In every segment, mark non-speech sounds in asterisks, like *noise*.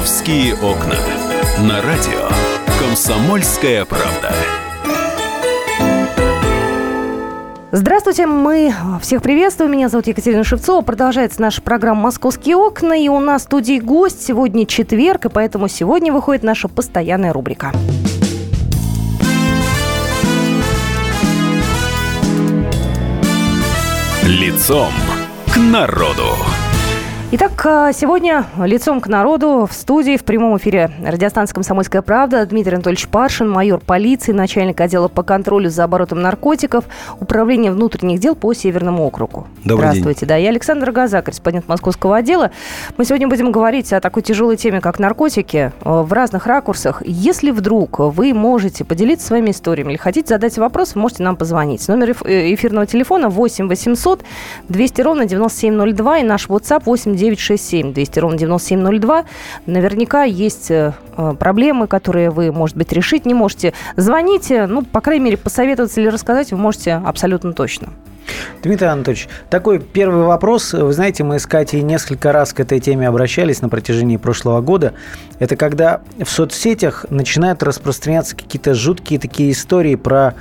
«Московские окна». На радио «Комсомольская правда». Здравствуйте, мы всех приветствуем. Меня зовут Екатерина Шевцова. Продолжается наша программа «Московские окна». И у нас в студии гость. Сегодня четверг, и поэтому сегодня выходит наша постоянная рубрика. Лицом к народу. Итак, а, сегодня лицом к народу в студии в прямом эфире радиостанции «Комсомольская правда» Дмитрий Анатольевич Паршин, майор полиции, начальник отдела по контролю за оборотом наркотиков, Управление внутренних дел по Северному округу. Добрый Здравствуйте. День. Да, я Александр Газа, корреспондент московского отдела. Мы сегодня будем говорить о такой тяжелой теме, как наркотики, э, в разных ракурсах. Если вдруг вы можете поделиться своими историями или хотите задать вопрос, вы можете нам позвонить. Номер э, эфирного телефона 8 800 200 ровно 9702 и наш WhatsApp 8 967 200 ровно 9702. Наверняка есть э, э, проблемы, которые вы, может быть, решить не можете. Звоните, ну, по крайней мере, посоветоваться или рассказать вы можете абсолютно точно. Дмитрий Анатольевич, такой первый вопрос. Вы знаете, мы с Катей несколько раз к этой теме обращались на протяжении прошлого года. Это когда в соцсетях начинают распространяться какие-то жуткие такие истории про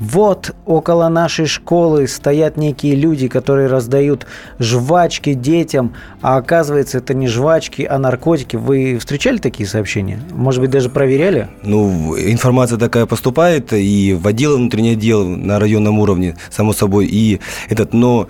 вот около нашей школы стоят некие люди, которые раздают жвачки детям, а оказывается это не жвачки, а наркотики. Вы встречали такие сообщения? Может быть, даже проверяли? Ну, информация такая поступает и в отделы внутренних дел на районном уровне, само собой, и этот, но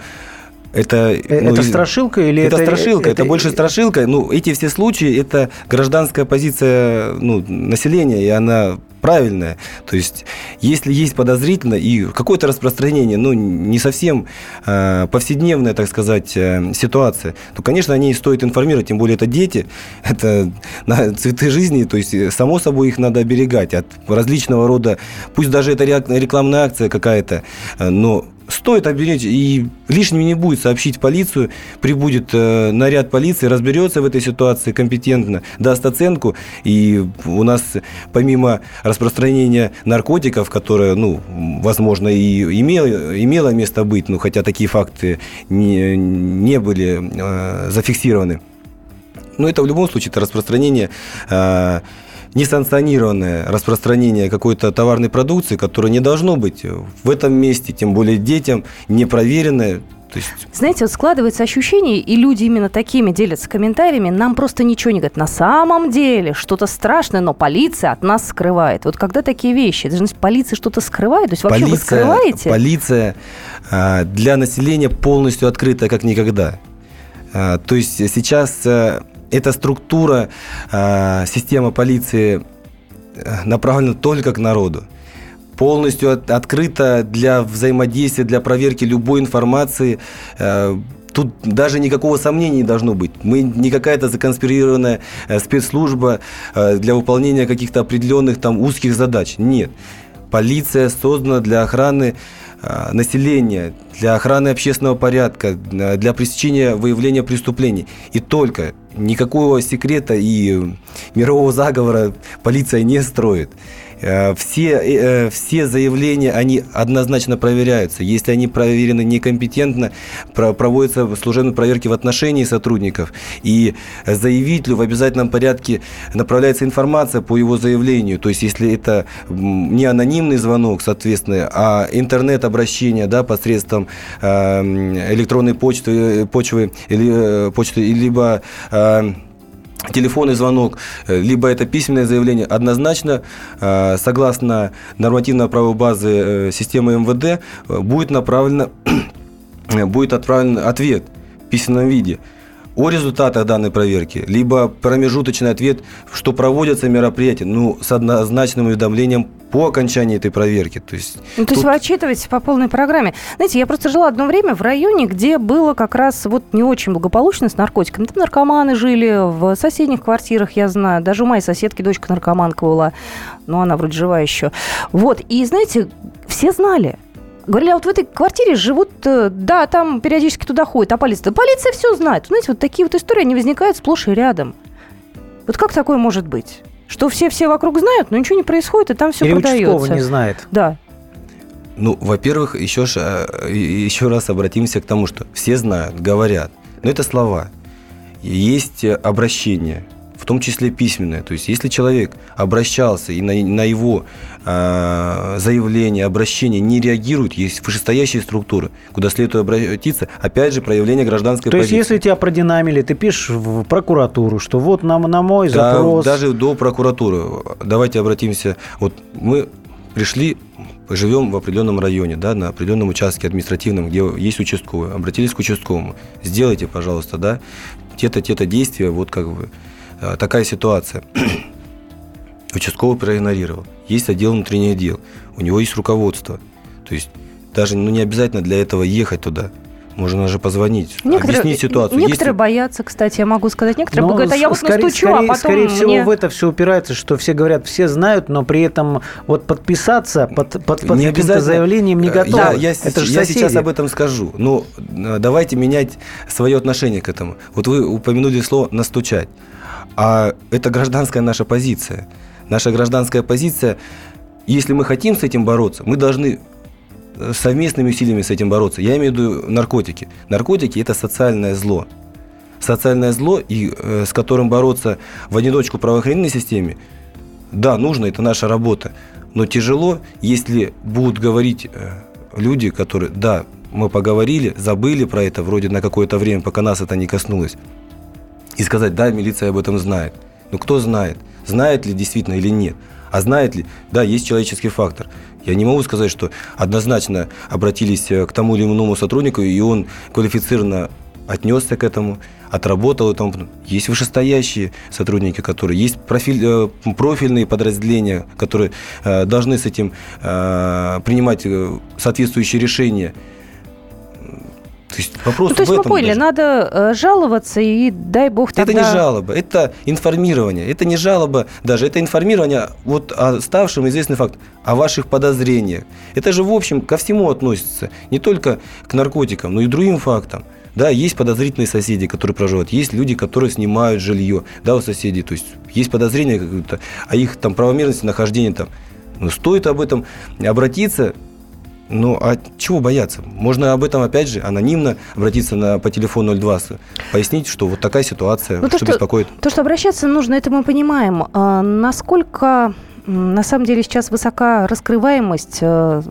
это, э, это ну, страшилка или это, это страшилка? Это, это больше страшилка. Ну, эти все случаи это гражданская позиция ну, населения, и она правильная. То есть, если есть подозрительно и какое-то распространение, ну, не совсем э, повседневная, так сказать, э, ситуация, то, конечно, о ней стоит информировать, тем более это дети, *laughs* это на, цветы жизни, то есть, само собой, их надо оберегать от различного рода, пусть даже это рекламная акция какая-то, э, но стоит оберечь, и лишним не будет сообщить полицию, прибудет э, наряд полиции, разберется в этой ситуации компетентно, даст оценку, и у нас помимо распространения наркотиков, которое, ну, возможно, и имело, имело место быть, ну, хотя такие факты не, не были э, зафиксированы, но это в любом случае это распространение э, несанкционированное распространение какой-то товарной продукции, которая не должно быть в этом месте, тем более детям, непроверенное. То есть... Знаете, вот складывается ощущение, и люди именно такими делятся комментариями, нам просто ничего не говорят. На самом деле что-то страшное, но полиция от нас скрывает. Вот когда такие вещи, это же полиция что-то скрывает, то есть вообще полиция, вы скрываете? Полиция а, для населения полностью открыта, как никогда. А, то есть сейчас а, эта структура, а, система полиции э, направлена только к народу полностью от, открыта для взаимодействия, для проверки любой информации. Э, тут даже никакого сомнения не должно быть. Мы не какая-то законспирированная э, спецслужба для выполнения каких-то определенных там узких задач. Нет. Полиция создана для охраны населения, для охраны общественного порядка, для пресечения выявления преступлений. И только никакого секрета и мирового заговора полиция не строит. Э, все, э, все заявления, они однозначно проверяются. Если они проверены некомпетентно, проводятся служебные проверки в отношении сотрудников. И заявителю в обязательном порядке направляется информация по его заявлению. То есть, если это не анонимный звонок, соответственно, а интернет-обращение да, посредством э, электронной почты, почвы, или, почты, либо телефонный звонок, э, либо это письменное заявление, однозначно, э, согласно нормативно-правовой базы э, системы МВД, будет направлено, *clears throat* будет отправлен ответ в письменном виде о результатах данной проверки, либо промежуточный ответ, что проводятся мероприятия, ну, с однозначным уведомлением по окончании этой проверки. То есть, ну, то тут... есть вы отчитываетесь по полной программе. Знаете, я просто жила одно время в районе, где было как раз вот не очень благополучно с наркотиками. Там наркоманы жили, в соседних квартирах, я знаю. Даже у моей соседки дочка наркоманка была. Но она вроде жива еще. Вот, и знаете, все знали. Говорили, а вот в этой квартире живут, э, да, там периодически туда ходит, а полиция? Да полиция все знает. Знаете, вот такие вот истории, они возникают сплошь и рядом. Вот как такое может быть? Что все-все вокруг знают, но ничего не происходит, и там все Или продается. Не знает. Да. Ну, во-первых, еще, э, еще раз обратимся к тому, что все знают, говорят. Но это слова. Есть обращение в том числе письменное. То есть, если человек обращался и на, на его э, заявление, обращение не реагирует, есть вышестоящие структуры, куда следует обратиться, опять же, проявление гражданской То позиции. есть, если тебя продинамили, ты пишешь в прокуратуру, что вот нам на мой Да, запрос... даже до прокуратуры. Давайте обратимся. Вот мы пришли, живем в определенном районе, да, на определенном участке административном, где есть участковый. Обратились к участковому. Сделайте, пожалуйста, да, те-то, те-то действия, вот как бы такая ситуация. *clears throat* Участковый проигнорировал. Есть отдел внутренних дел, у него есть руководство. То есть даже ну, не обязательно для этого ехать туда. Можно даже позвонить, объяснить ситуацию. Некоторые Есть- боятся, кстати, я могу сказать. Некоторые Но говорят, а я вот скорее, настучу, скорее, а потом скорее всего, мне... в это все упирается, что все говорят, все знают, но при этом вот подписаться под, под, под Не каким-то обязательно. заявлением не готовы. Я, я, это же я сейчас об этом скажу. Ну, э, давайте менять свое отношение к этому. Вот вы упомянули слово «настучать». А это гражданская наша позиция. Наша гражданская позиция, если мы хотим с этим бороться, мы должны э, совместными усилиями с этим бороться. Я имею в виду наркотики. Наркотики – это социальное зло. Социальное зло, и, э, с которым бороться в одиночку правоохранительной системе, да, нужно, это наша работа. Но тяжело, если будут говорить э, люди, которые, да, мы поговорили, забыли про это вроде на какое-то время, пока нас это не коснулось. И сказать, да, милиция об этом знает. Но кто знает? Знает ли действительно или нет? А знает ли? Да, есть человеческий фактор. Я не могу сказать, что однозначно обратились э, к тому или иному сотруднику, и он квалифицированно отнесся к этому, отработал подобное. Есть вышестоящие сотрудники, которые есть профиль, э, профильные подразделения, которые э, должны с этим принимать соответствующие решения. То есть вопрос Ну, то есть в мы этом поняли, даже. надо э, жаловаться, и дай бог тогда... Это не жалоба, это информирование. Это не жалоба даже, это информирование вот о ставшем известный факт, о ваших подозрениях. Это же, в общем, ко всему относится. Не только к наркотикам, но и другим фактам. Да, есть подозрительные соседи, которые проживают, есть люди, которые снимают жилье, да, у соседей. То есть есть подозрения какое-то о их там правомерности нахождения там. Но стоит об этом обратиться, ну, а чего бояться? Можно об этом, опять же, анонимно обратиться на, по телефону 02, пояснить, что вот такая ситуация, Ну, то, что, что- беспокоит. То, что обращаться нужно, это мы понимаем. А насколько на самом деле сейчас высока раскрываемость э,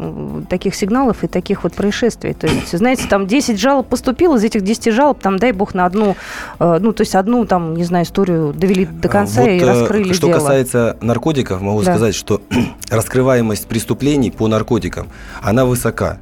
таких сигналов и таких вот происшествий. То есть, знаете, там 10 жалоб поступило, из этих 10 жалоб, там, дай бог, на одну, э, ну, то есть одну, там, не знаю, историю довели до конца Вот, и э, раскрыли Что дело. касается наркотиков, могу Да. сказать, что *clears throat* раскрываемость преступлений по наркотикам, она высока.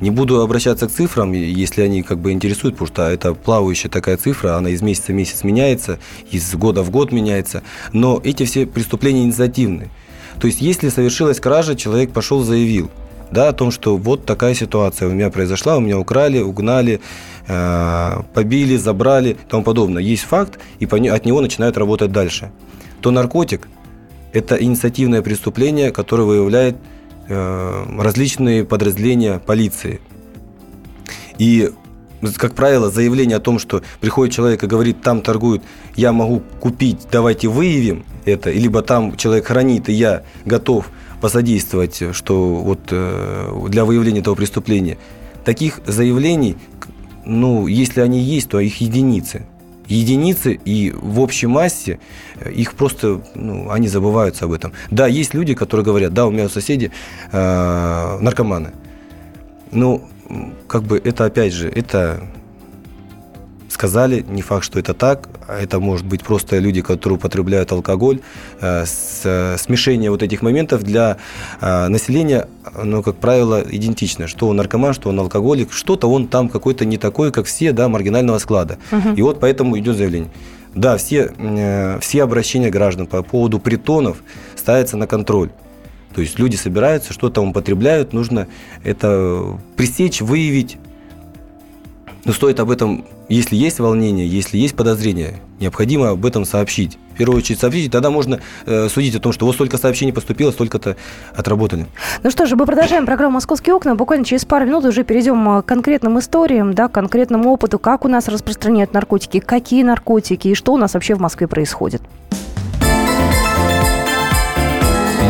Не буду обращаться к цифрам, если они как бы интересуют, потому что это плавающая такая цифра, она из месяца в месяц меняется, из года в год меняется. Но эти все преступления инициативны. То есть, если совершилась кража, человек пошел, заявил, да, о том, что вот такая ситуация у меня произошла, у меня украли, угнали, э, побили, забрали и тому подобное. Есть факт, и от него начинают работать дальше. То наркотик – это инициативное преступление, которое выявляет э, различные подразделения полиции. И, как правило, заявление о том, что приходит человек и говорит, там торгуют, я могу купить, давайте выявим это, либо там человек хранит, и я готов посодействовать, что вот э, для выявления этого преступления. Таких заявлений, ну, если они есть, то их единицы. Единицы, и в общей массе э, их просто, ну, они забываются об этом. Да, есть люди, которые говорят, да, у меня соседи э, наркоманы. Ну, как бы это опять же, это сказали, не факт, что это так, а это может быть просто люди, которые употребляют алкоголь, э, с- э, смешение вот этих моментов для э, населения, ну, как правило, идентично, что он наркоман, что он алкоголик, что-то он там какой-то не такой, как все, да, маргинального склада. Мгм. И вот поэтому идет заявление. Да, все, все обращения граждан по поводу притонов ставятся на контроль. То есть люди собираются, что-то употребляют, нужно это пресечь, выявить. Но стоит об этом, если есть волнение, если есть подозрение, необходимо об этом сообщить. В первую очередь сообщить, тогда можно э, судить о том, что вот столько сообщений поступило, столько-то отработали. Ну что же, мы продолжаем программу «Московские окна». Буквально через пару минут уже перейдем к конкретным историям, да, к конкретному опыту, как у нас распространяют наркотики, какие наркотики и что у нас вообще в Москве происходит.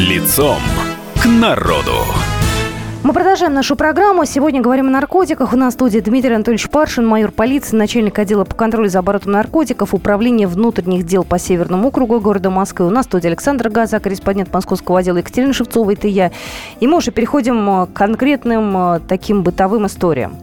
Лицом к народу. Мы продолжаем нашу программу. Сегодня говорим о наркотиках. У нас в студии Дмитрий Анатольевич Паршин, майор полиции, начальник отдела по контролю за оборотом наркотиков, управление внутренних дел по Северному округу города Москвы. У нас в студии Александр Газа, корреспондент московского отдела Екатерина Шевцова, это я. И мы уже переходим к конкретным э, таким бытовым историям.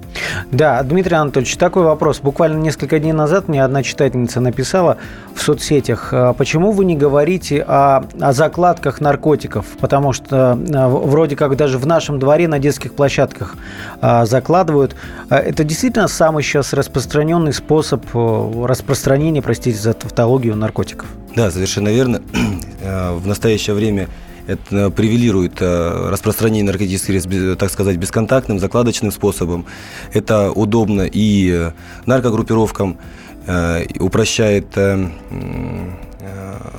Да, Дмитрий Анатольевич, такой вопрос. Буквально несколько дней назад мне одна читательница написала в соцсетях, «А почему вы не говорите о, о закладках наркотиков? Потому что э, вроде как даже в нашем дворе на детских площадках а, закладывают. А это действительно самый сейчас распространенный способ э, распространения, простите за тавтологию, наркотиков? Да, совершенно верно. Э, *clears throat* в настоящее время это привилирует э, распространение наркотических так сказать, бесконтактным, закладочным способом. Это удобно и наркогруппировкам, упрощает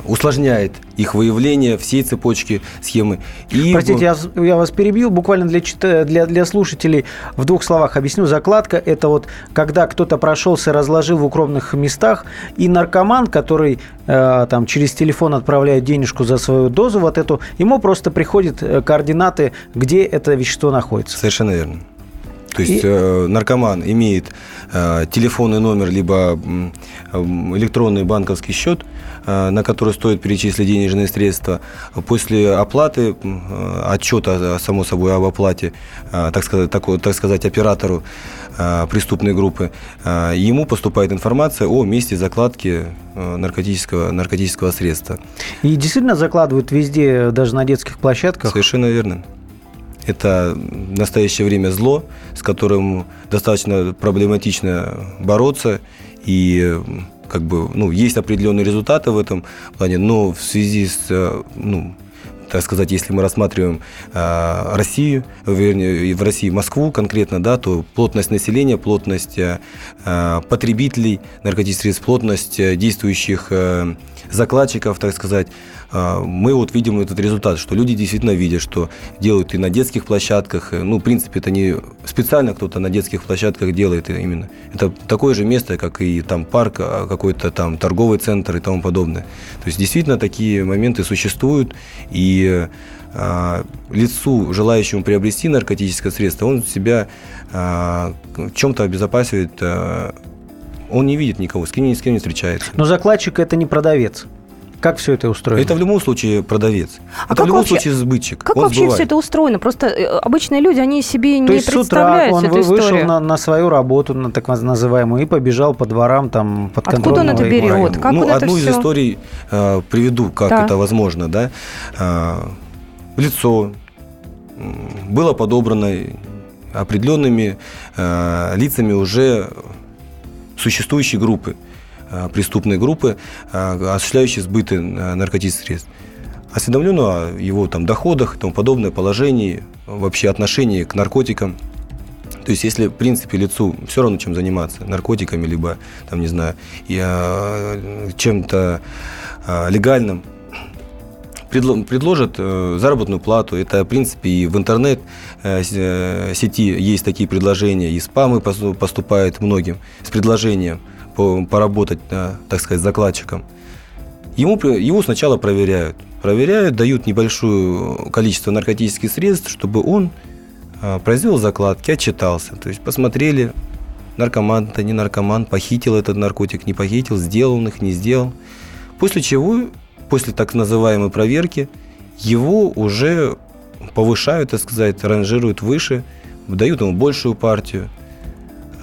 усложняет их выявление всей цепочки схемы. И... Простите, я, я вас перебью. Буквально для, для, для слушателей в двух словах объясню. Закладка – это вот когда кто-то прошелся, разложил в укромных местах, и наркоман, который э, там через телефон отправляет денежку за свою дозу, вот эту, ему просто приходят э, координаты, где это вещество находится. Совершенно верно. То есть и... э, наркоман имеет э, телефонный номер, либо э, электронный банковский счет, на который стоит перечислить денежные средства. После оплаты, э, отчета, само собой, об оплате, э, так, сказать, так, так сказать, оператору э, преступной группы, э, ему поступает информация о месте закладки э, наркотического, наркотического средства. И действительно закладывают везде, даже на детских площадках? Совершенно верно. Это в настоящее время зло, с которым достаточно проблематично бороться. И как бы, ну, есть определенные результаты в этом плане, но в связи с ну, так сказать, если мы рассматриваем э, Россию, вернее, в России Москву конкретно, да, то плотность населения, плотность э, потребителей наркотических средств, плотность э, действующих э, закладчиков, так сказать, э, мы вот видим этот результат, что люди действительно видят, что делают и на детских площадках, ну, в принципе, это не специально кто-то на детских площадках делает именно. Это такое же место, как и там парк, а какой-то там торговый центр и тому подобное. То есть действительно такие моменты существуют, и э, лицу, желающему приобрести наркотическое средство, он себя э, в чем-то обезопасивает, э, он не видит никого, с кем, ни с кем не встречается. Но закладчик – это не продавец. Как все это устроено? Это в любом случае продавец. А это в любом вообще, случае сбытчик. Как он вообще сбывает. все это устроено? Просто э, обычные люди, они себе То не есть представляют с утра он эту вышел на, на свою работу, на так называемую, и побежал по дворам там под Откуда он это берет? Как ну, одну из все... историй э, приведу, как да. это возможно. Да? Э, лицо было подобрано определенными э, лицами уже существующей группы. Э, преступной группы, э, осуществляющей сбыты э, наркотических средств. Осведомлен о его там, доходах и тому подобное, положении, вообще отношении к наркотикам. То есть, если, в принципе, лицу все равно чем заниматься, наркотиками, либо, там, не знаю, чем-то легальным, предложат заработную плату. Это, в принципе, и в интернет-сети есть такие предложения, и спамы поступают многим с предложением – поработать, так сказать, закладчиком, ему, его сначала проверяют. Проверяют, дают небольшое количество наркотических средств, чтобы он а, произвел закладки, отчитался. То есть посмотрели, наркоман это не наркоман, похитил этот наркотик, не похитил, сделал он их, не сделал. После чего, после так называемой проверки, его уже повышают, так сказать, ранжируют выше, дают ему большую партию.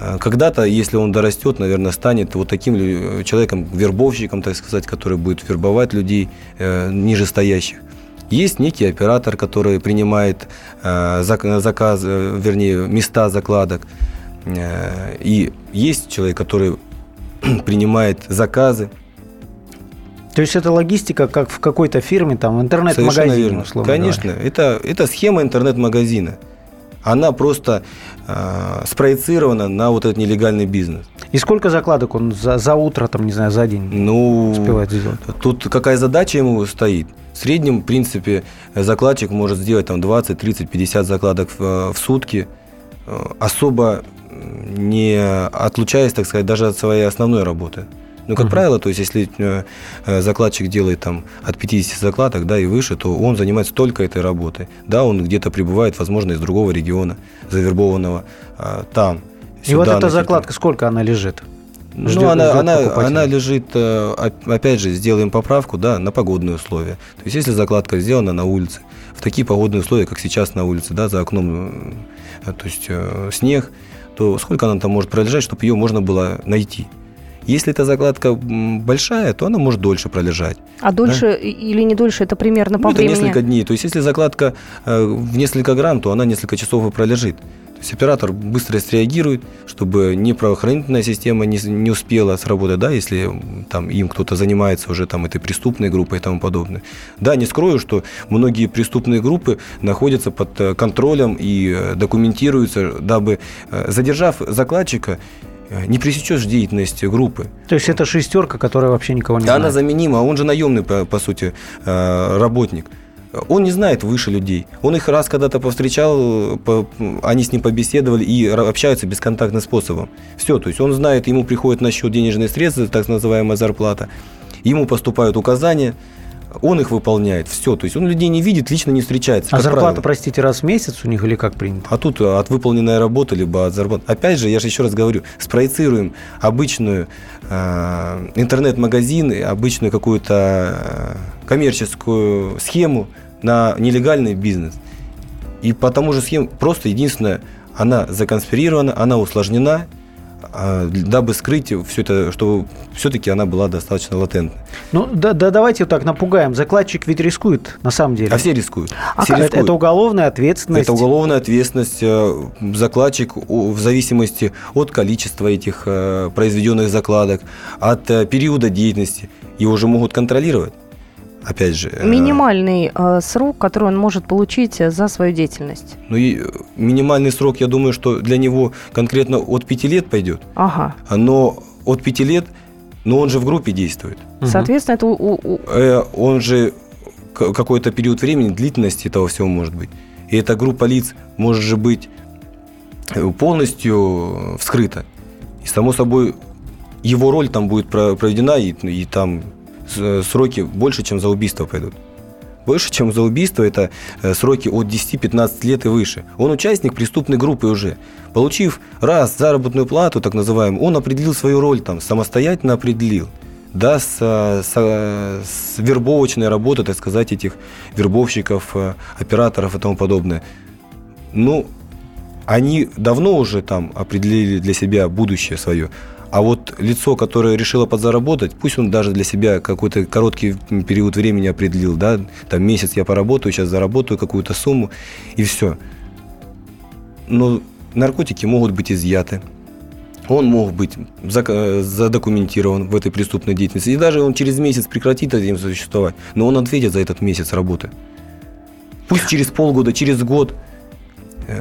Э, Когда-то, если он дорастет, наверное, станет вот таким лю- человеком, вербовщиком, так сказать, который будет вербовать людей э, нижестоящих. Есть некий оператор, который принимает э, зак- заказ, э, вернее, места закладок. Э, и есть человек, который *clears throat* принимает заказы. То есть это логистика, как в какой-то фирме, там, интернет-магазине, верно. условно Конечно, это, это схема интернет-магазина. Она просто э, спроецирована на вот этот нелегальный бизнес. И сколько закладок он за, за утро, там, не знаю, за день Ну, успевает сделать? Тут какая задача ему стоит? В среднем, в принципе, закладчик может сделать там 20, 30, 50 закладок в, в сутки, э, особо не отлучаясь, так сказать, даже от своей основной работы. Ну, как Мгм. правило, то есть, если э, э, закладчик делает там от 50 закладок, да, и выше, то он занимается только этой работой. Да, он где-то прибывает, возможно, из другого региона, завербованного э, там. И вот сюда, эта на закладка, сколько она лежит? ну, Ждет- она, ждет она, покупателя. она лежит, оп- опять же, сделаем поправку, да, на погодные условия. То есть, если закладка сделана на улице, в такие погодные условия, как сейчас на улице, да, за окном, то есть снег, то сколько она там может пролежать, чтобы ее можно было найти? Если эта закладка большая, то она может дольше пролежать. А дольше и- или не дольше, это примерно по Ну, это времени? несколько дней. То есть, если закладка э, в несколько грамм, то она несколько часов и пролежит. То есть оператор быстро среагирует, чтобы не правоохранительная система не, не успела сработать, да, если там им кто-то занимается уже там этой преступной группой и тому подобное. Да, не скрою, что многие преступные группы находятся под э, контролем и э, документируются, дабы, задержав закладчика, не пресечешь деятельность группы. То есть это шестерка, которая вообще никого не И она знает. заменима, а он же наемный, по, по сути, э, работник. Он не знает выше людей. Он их раз когда-то повстречал, по- они с ним побеседовали и общаются бесконтактным способом. Все, то есть он знает, ему приходит на счет денежные средства, так называемая зарплата, ему поступают указания, он их выполняет. Все, то есть он людей не видит, лично не встречается. А зарплата, правило. простите, раз в месяц у них или как принято? А тут от выполненной работы, либо от зарплаты. Опять же, я же еще раз говорю, спроецируем обычную э, интернет-магазин, обычную какую-то э, коммерческую схему на нелегальный бизнес. И по тому же схеме, просто единственное, она законспирирована, она усложнена, дабы скрыть все это, что все-таки она была достаточно латентной. Ну, да, да давайте вот так напугаем. Закладчик ведь рискует, на самом деле. А все рискуют. А Все как- рискуют. это уголовная ответственность. Это уголовная ответственность. э, Закладчик в зависимости от количества этих э, произведенных закладок, от э, периода деятельности, его уже могут контролировать. Опять же. э, Минимальный э, срок, который он может получить э, за свою деятельность. Ну и э, минимальный срок, я думаю, что для него конкретно от 5 лет пойдет. Ага. Но от 5 лет, но он же в группе действует. Соответственно, это у- у- Э, Он же какой-то период времени, длительности этого всего может быть. И эта группа лиц может же быть полностью вскрыта. И, само собой, его роль там будет про- проведена, и, и там сроки больше, чем за убийство пойдут. Больше, чем за убийство, это э, сроки от 10-15 лет и выше. Он участник преступной группы уже. Получив раз заработную плату, так называемую, он определил свою роль там, самостоятельно определил. Да, с, э, с, э, с вербовочной работы, так сказать, этих вербовщиков, э, операторов и тому подобное. Ну, они давно уже там определили для себя будущее свое. А вот лицо, которое решило подзаработать, пусть он даже для себя какой-то короткий период времени определил, да, там месяц я поработаю, сейчас заработаю какую-то сумму, и все. Но наркотики могут быть изъяты. Он мог быть э, задокументирован в этой преступной деятельности. И даже он через месяц прекратит этим существовать, но он ответит за этот месяц работы. Пусть через полгода, через год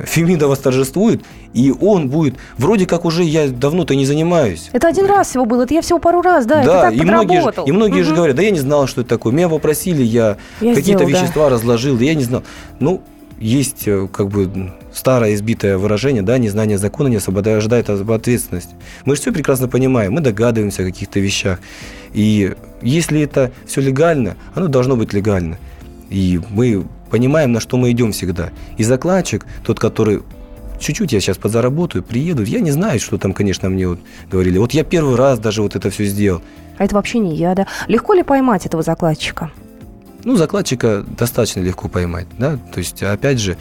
Фемида восторжествует, и он будет, вроде как уже я давно-то не занимаюсь. Это один раз всего было, это я всего пару раз, да, это так и многие, же, и многие же Мгм. говорят, да я не знал, что это такое. Меня попросили, я, Я какие-то сделал, да. вещества разложил, да я не знал. Ну, есть э, как бы старое избитое выражение, да, незнание закона не освобождает от ответственности. Мы же все прекрасно понимаем, мы догадываемся о каких-то вещах. И если это все легально, оно должно быть легально. И мы понимаем, на что мы идем всегда. И закладчик, тот, который чуть-чуть я сейчас подзаработаю, приеду, я не знаю, что там, конечно, мне вот говорили. Вот я первый раз даже вот это все сделал. А это вообще не я, да. Легко ли поймать этого закладчика? Ну, закладчика достаточно легко поймать, да, то есть, опять же,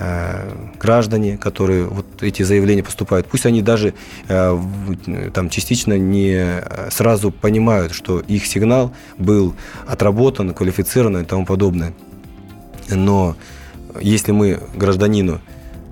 э, граждане, которые вот эти заявления поступают, пусть они даже э, там частично не сразу понимают, что их сигнал был отработан, квалифицирован и тому подобное. Но если мы гражданину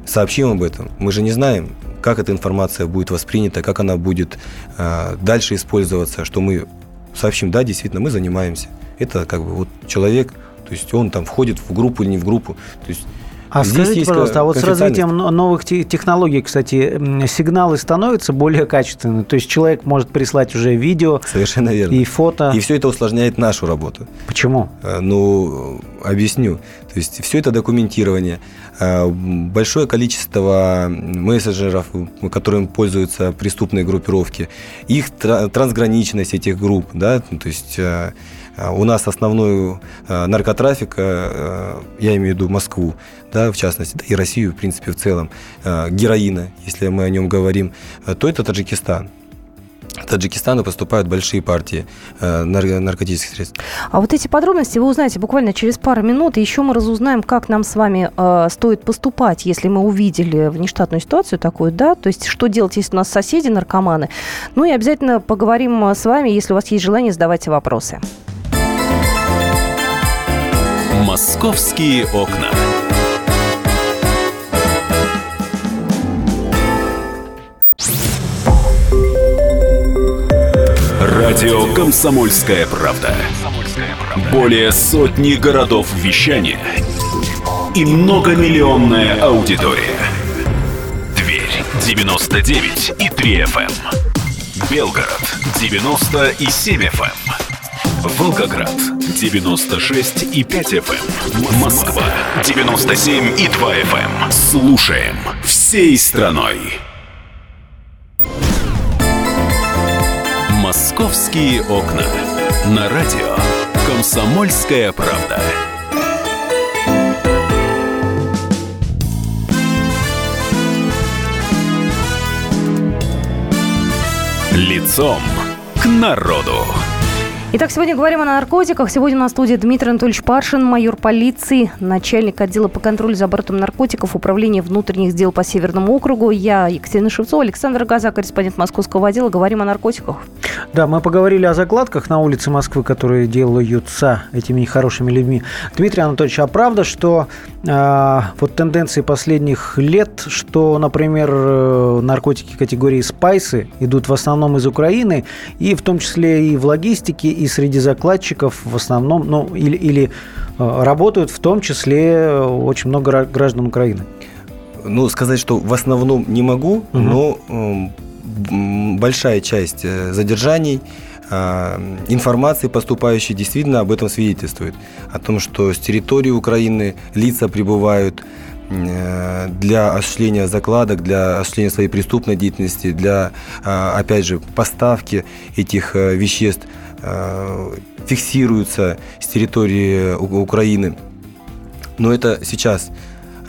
сообщим об этом, мы же не знаем, как эта информация будет воспринята, как она будет э, дальше использоваться, что мы сообщим, да, действительно, мы занимаемся. Это как бы вот человек, то есть он там входит в группу или не в группу. То есть а Здесь скажите, пожалуйста, а вот с развитием новых технологий, кстати, сигналы становятся более качественными. То есть человек может прислать уже видео Совершенно верно. и фото. И все это усложняет нашу работу. Почему? Э, ну, объясню. То есть все это документирование, э, большое количество мессенджеров, которым пользуются преступные группировки, их трансграничность этих групп, да, то есть э, у нас основной наркотрафик, я имею в виду Москву, да, в частности, да, и Россию, в принципе, в целом, героина, если мы о нем говорим, то это Таджикистан. Таджикистану поступают большие партии э, наркотических средств. А вот эти подробности вы узнаете буквально через пару минут. И еще мы разузнаем, как нам с вами э, стоит поступать, если мы увидели внештатную ситуацию такую, да, то есть что делать, если у нас соседи наркоманы. Ну и обязательно поговорим с вами, если у вас есть желание, задавайте вопросы. Московские окна. Радио «Комсомольская правда». Более сотни городов вещания и многомиллионная аудитория. Дверь 99 и 3 FM. Эм. Белгород 97 FM. Эм. Волгоград 96 и 5 FM. Эм. Москва 97 и 2 FM. Слушаем всей страной. «Московские окна». На радио «Комсомольская правда». Лицом к народу. Итак, сегодня говорим о наркотиках. Сегодня на студии Дмитрий Анатольевич Паршин, майор полиции, начальник отдела по контролю за оборотом наркотиков Управления внутренних дел по Северному округу. Я Екатерина Шевцова, Александр Газа, корреспондент московского отдела. Говорим о наркотиках. Да, мы поговорили о закладках на улице Москвы, которые делаются этими нехорошими людьми. Дмитрий Анатольевич, а правда, что вот тенденции последних лет, что, например, э, наркотики категории спайсы идут в основном из Украины, и в том числе и в логистике, и среди закладчиков в основном, ну, или, или э, работают в том числе э, очень много граждан Украины? Ну, сказать, что в основном не могу, угу. но э, большая часть задержаний, информации, поступающей, действительно об этом свидетельствует. О том, что с территории Украины лица прибывают для осуществления закладок, для осуществления своей преступной деятельности, для, опять же, поставки этих веществ Э, фиксируются с территории Украины. Но это сейчас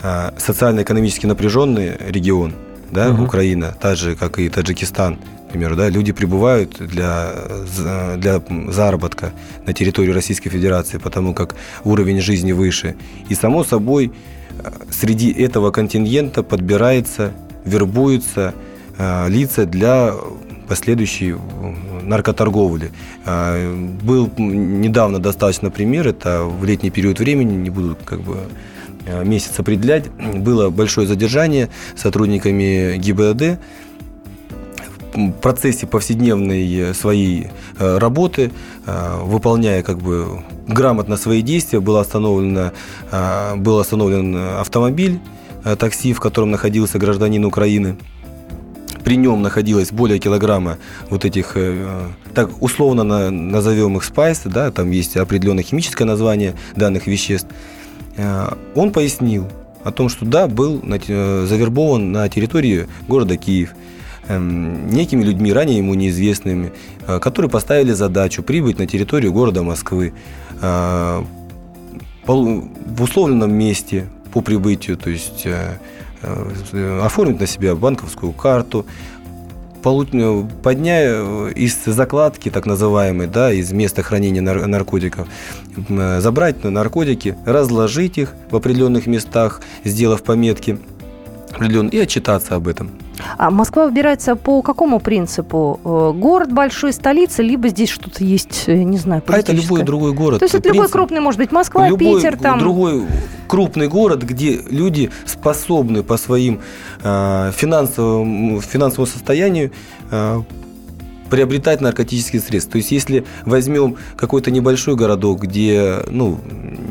э, социально-экономически напряженный регион, да, угу. Украина, так же, как и Таджикистан, к примеру, да, люди прибывают для, для заработка на территории Российской Федерации, потому как уровень жизни выше. И, само собой, э, среди этого контингента подбирается, вербуются лица для последующей наркоторговли. А, был недавно достаточно пример, это в летний период времени, не буду как бы месяц определять, было большое задержание сотрудниками ГИБДД процессе повседневной своей а, работы, выполняя как бы грамотно свои действия, был остановлен, был остановлен автомобиль, такси, в котором находился гражданин Украины – при нем находилось более килограмма вот этих, э, так условно назовем их спайс, да, там есть определенное химическое название данных веществ, э, он пояснил о том, что да, был э, завербован на территории города Киев некими людьми, ранее ему неизвестными, которые поставили задачу прибыть на территорию города Москвы в условленном месте по прибытию, то есть Э, оформить на себя банковскую карту, подняя из закладки, так называемой, да, из места хранения наркотиков, забрать наркотики, разложить их в определенных местах, сделав пометки и отчитаться об этом. А Москва выбирается по какому принципу? Э, город большой, столица, либо здесь что-то есть, э, не знаю, А это любой другой город. То есть это любой крупный, может быть, Москва, любой Питер, там... другой крупный город, где люди способны по своим э, финансовым, финансовому состоянию э, приобретать наркотические средства. То есть, если возьмем какой-то небольшой городок, где ну,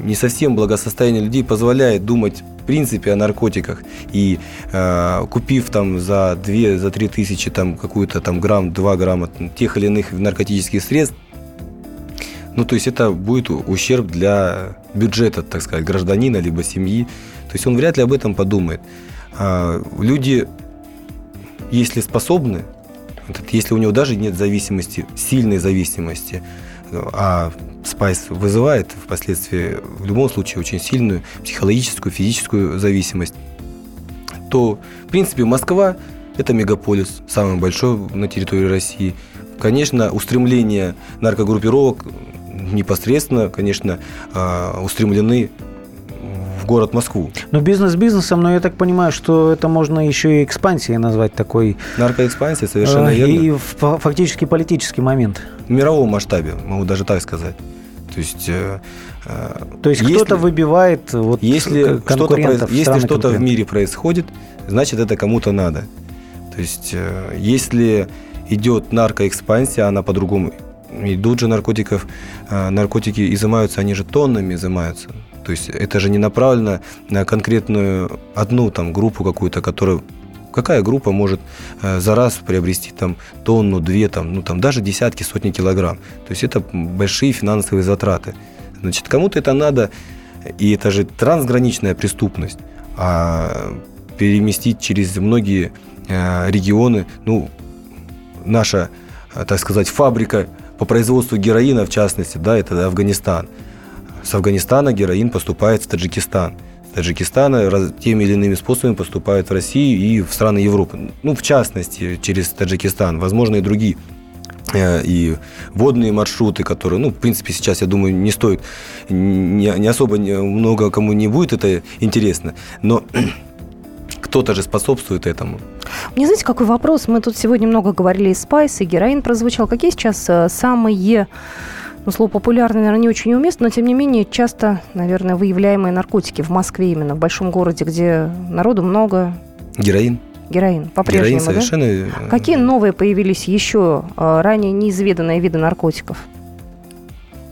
не совсем благосостояние людей позволяет думать принципе о наркотиках, и э, купив там за 2 за 3 тысячи там какую-то там грамм, 2 грамма тех или иных наркотических средств, ну, то есть это будет ущерб для бюджета, так сказать, гражданина либо семьи. То есть он вряд ли об этом подумает. А люди, если способны, если у него даже нет зависимости, сильной зависимости, а спайс вызывает впоследствии в любом случае очень сильную психологическую, физическую зависимость, то, в принципе, Москва – это мегаполис, самый большой на территории России. Конечно, устремление наркогруппировок непосредственно, конечно, а, устремлены город Москву. Но бизнес бизнесом, но я так понимаю, что это можно еще и экспансией назвать такой. Наркоэкспансия, совершенно э, верно. И фактически политический момент. В мировом масштабе, могу даже так сказать. То есть, э, э То есть кто-то выбивает вот если что-то, если что-то в мире происходит, значит это кому-то надо. То есть э, если идет наркоэкспансия, она по-другому идут же наркотиков, э, наркотики изымаются, они же тоннами изымаются. То есть это же не направлено на конкретную одну там группу какую-то, которая какая группа может э, за раз приобрести там тонну, две, там, ну там даже десятки, сотни килограмм. То есть это большие финансовые затраты. Значит, кому-то это надо, и это же трансграничная преступность. А переместить через многие э, регионы, ну, наша, э, так сказать, фабрика по производству героина, в частности, да, это Афганистан – с Афганистана героин поступает в Таджикистан. Таджикистана теми или иными способами поступает в Россию и в страны Европы. Ну, в частности, через Таджикистан. Возможно, и другие э, и водные маршруты, которые, ну, в принципе, сейчас, я думаю, не стоит, не, не особо много кому не будет это интересно, но *clears throat* кто-то же способствует этому. Мне знаете, какой вопрос? Мы тут сегодня много говорили и спайс, и героин прозвучал. Какие сейчас э, самые ну, слово популярное, наверное, не очень уместно, но, тем не менее, часто, наверное, выявляемые наркотики в Москве именно, в большом городе, где народу много. Героин. Героин, по-прежнему, Героин совершенно... Да? Э, Какие новые появились еще э, ранее неизведанные виды наркотиков?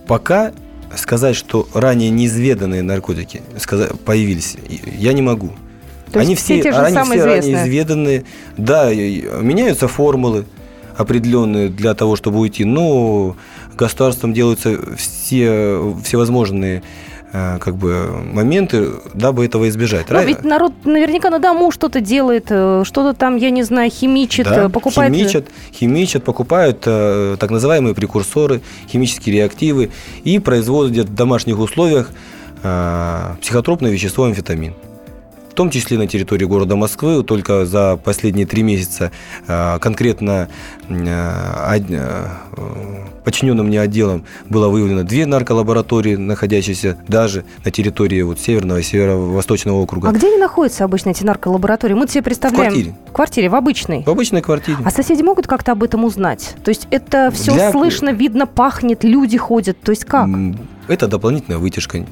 Пока сказать, что ранее неизведанные наркотики появились, я не могу. То они все, все, они все ранее изведанные. Да, меняются формулы определенные для того, чтобы уйти, но государством делаются все всевозможные э, как бы моменты, дабы этого избежать. Но ведь народ наверняка на дому что-то делает, э, что-то там, я не знаю, химичит, да, э, покупает. Химичат, химичат, покупают так называемые прекурсоры, химические реактивы и производят в домашних условиях психотропное вещество амфетамин в том числе на территории города Москвы. Только за последние три месяца а, конкретно а, э, подчиненным мне отделом было выявлено две нарколаборатории, находящиеся даже на территории вот Северного и Северо-Восточного округа. А где они находятся обычно, эти нарколаборатории? Мы себе представляем... В квартире. В квартире, в обычной? В обычной квартире. А соседи могут как-то об этом узнать? То есть это все Для... слышно, видно, пахнет, люди ходят. То есть как? Это дополнительная вытяжка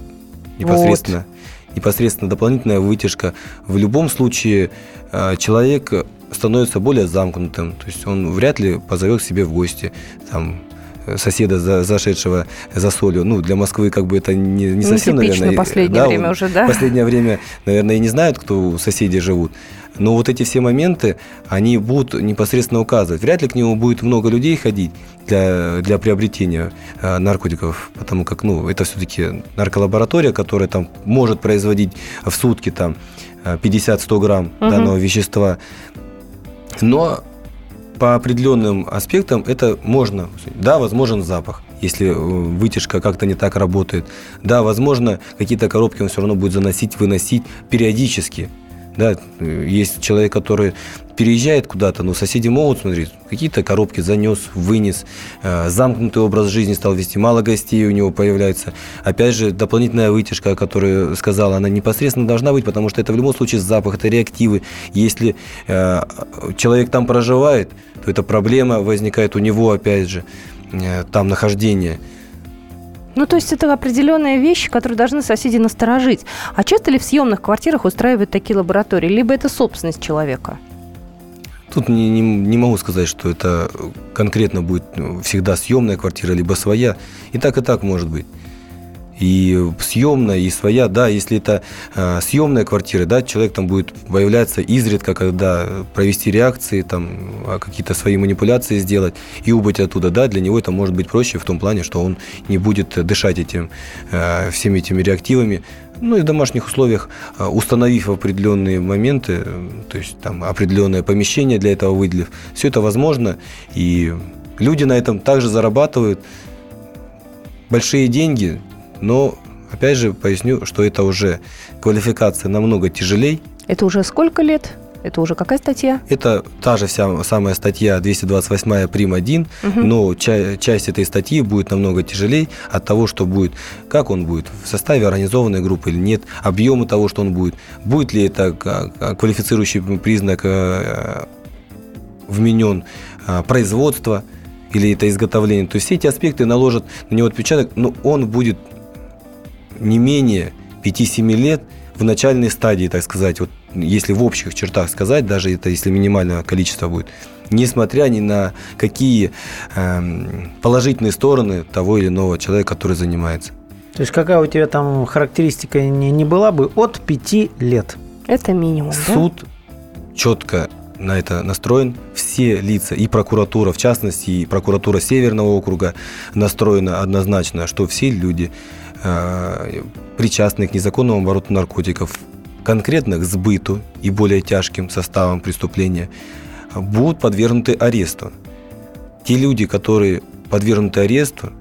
непосредственно. Вот непосредственно дополнительная вытяжка. В любом случае э, человек становится более замкнутым, то есть он вряд ли позовет к себе в гости там, соседа, за, зашедшего за солью. Ну, для Москвы как бы это не, не совсем, наверное... последнее да, время уже, да? последнее время, наверное, и не знают, кто соседи живут. Но вот эти все моменты, они будут непосредственно указывать. Вряд ли к нему будет много людей ходить для, для приобретения э, наркотиков, потому как, ну, это все-таки нарколаборатория, которая там может производить в сутки там 50-100 грамм угу. данного вещества. Но по определенным аспектам это можно. Да, возможен запах, если э, вытяжка как-то не так работает. Да, возможно, какие-то коробки он все равно будет заносить, выносить периодически. Да, есть человек, который переезжает куда-то, но соседи могут смотреть, какие-то коробки занес, вынес, э, замкнутый образ жизни стал вести, мало гостей у него появляется. Опять же, дополнительная вытяжка, о которой сказала, она непосредственно должна быть, потому что это в любом случае запах, это реактивы. Если э, человек там проживает, то эта проблема возникает у него, опять же, э, там нахождение. Ну, то есть это определенные вещи, которые должны соседи насторожить. А часто ли в съемных квартирах устраивают такие лаборатории? Либо это собственность человека? Тут не, не, не могу сказать, что это конкретно будет всегда съемная квартира, либо своя. И так, и так может быть. И съемная, и своя, да, если это э, съемная квартира, да, человек там будет появляться изредка, когда провести реакции, там, а, какие-то свои манипуляции сделать и убыть оттуда, да, для него это может быть проще в том плане, что он не будет дышать этим, э, всеми этими реактивами, ну и в домашних условиях, а, установив определенные моменты, то есть там определенное помещение для этого выделив, все это возможно, и люди на этом также зарабатывают большие деньги, но опять же поясню, что это уже квалификация намного тяжелее. Это уже сколько лет? Это уже какая статья? Это та же вся самая статья 228 прим 1, угу. но ча- часть этой статьи будет намного тяжелее от того, что будет, как он будет, в составе организованной группы или нет, объема того, что он будет, будет ли это квалифицирующий признак э, вменен э, производства или это изготовление. То есть все эти аспекты наложат на него отпечаток, но он будет не менее 5-7 лет в начальной стадии, так сказать, вот если в общих чертах сказать, даже это если минимальное количество будет, несмотря ни на какие э, положительные стороны того или иного человека, который занимается. То есть какая у тебя там характеристика не, не была бы от 5 лет? Это минимум, Суд да? четко на это настроен. Все лица, и прокуратура, в частности, и прокуратура Северного округа настроена однозначно, что все люди, э, причастные к незаконному обороту наркотиков, конкретно к сбыту и более тяжким составам преступления, будут подвергнуты аресту. Те люди, которые подвергнуты аресту,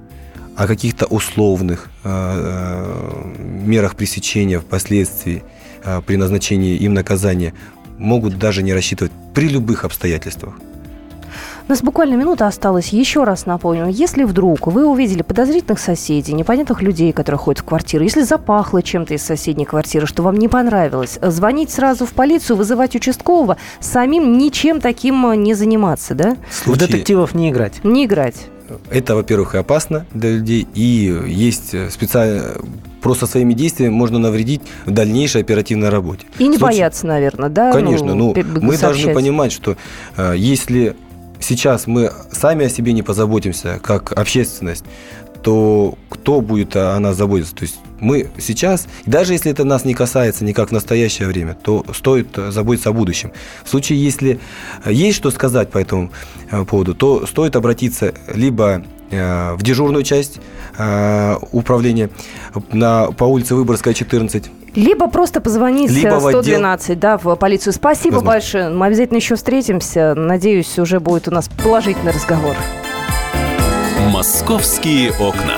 о каких-то условных э, э, мерах пресечения впоследствии э, при назначении им наказания могут даже не рассчитывать при любых обстоятельствах. У нас буквально минута осталась. Еще раз напомню, если вдруг вы увидели подозрительных соседей, непонятных людей, которые ходят в квартиру, если запахло чем-то из соседней квартиры, что вам не понравилось, звонить сразу в полицию, вызывать участкового, самим ничем таким не заниматься, да? В детективов не играть. Не играть. Это, во-первых, и опасно для людей, и есть специально просто своими действиями можно навредить в дальнейшей оперативной работе. И не случае... бояться, наверное, да? Конечно, ну, ну мы должны понимать, что э, если сейчас мы сами о себе не позаботимся, как общественность, то кто будет о нас заботиться? То есть мы сейчас, даже если это нас не касается никак в настоящее время, то стоит заботиться о будущем. В случае, если есть что сказать по этому э, поводу, то стоит обратиться либо э, в дежурную часть э, управления на, по улице Выборгская, 14, либо просто позвонить Либо 112, отдел... да, в полицию. Спасибо Возможно. большое. Мы обязательно еще встретимся. Надеюсь, уже будет у нас положительный разговор. Московские окна.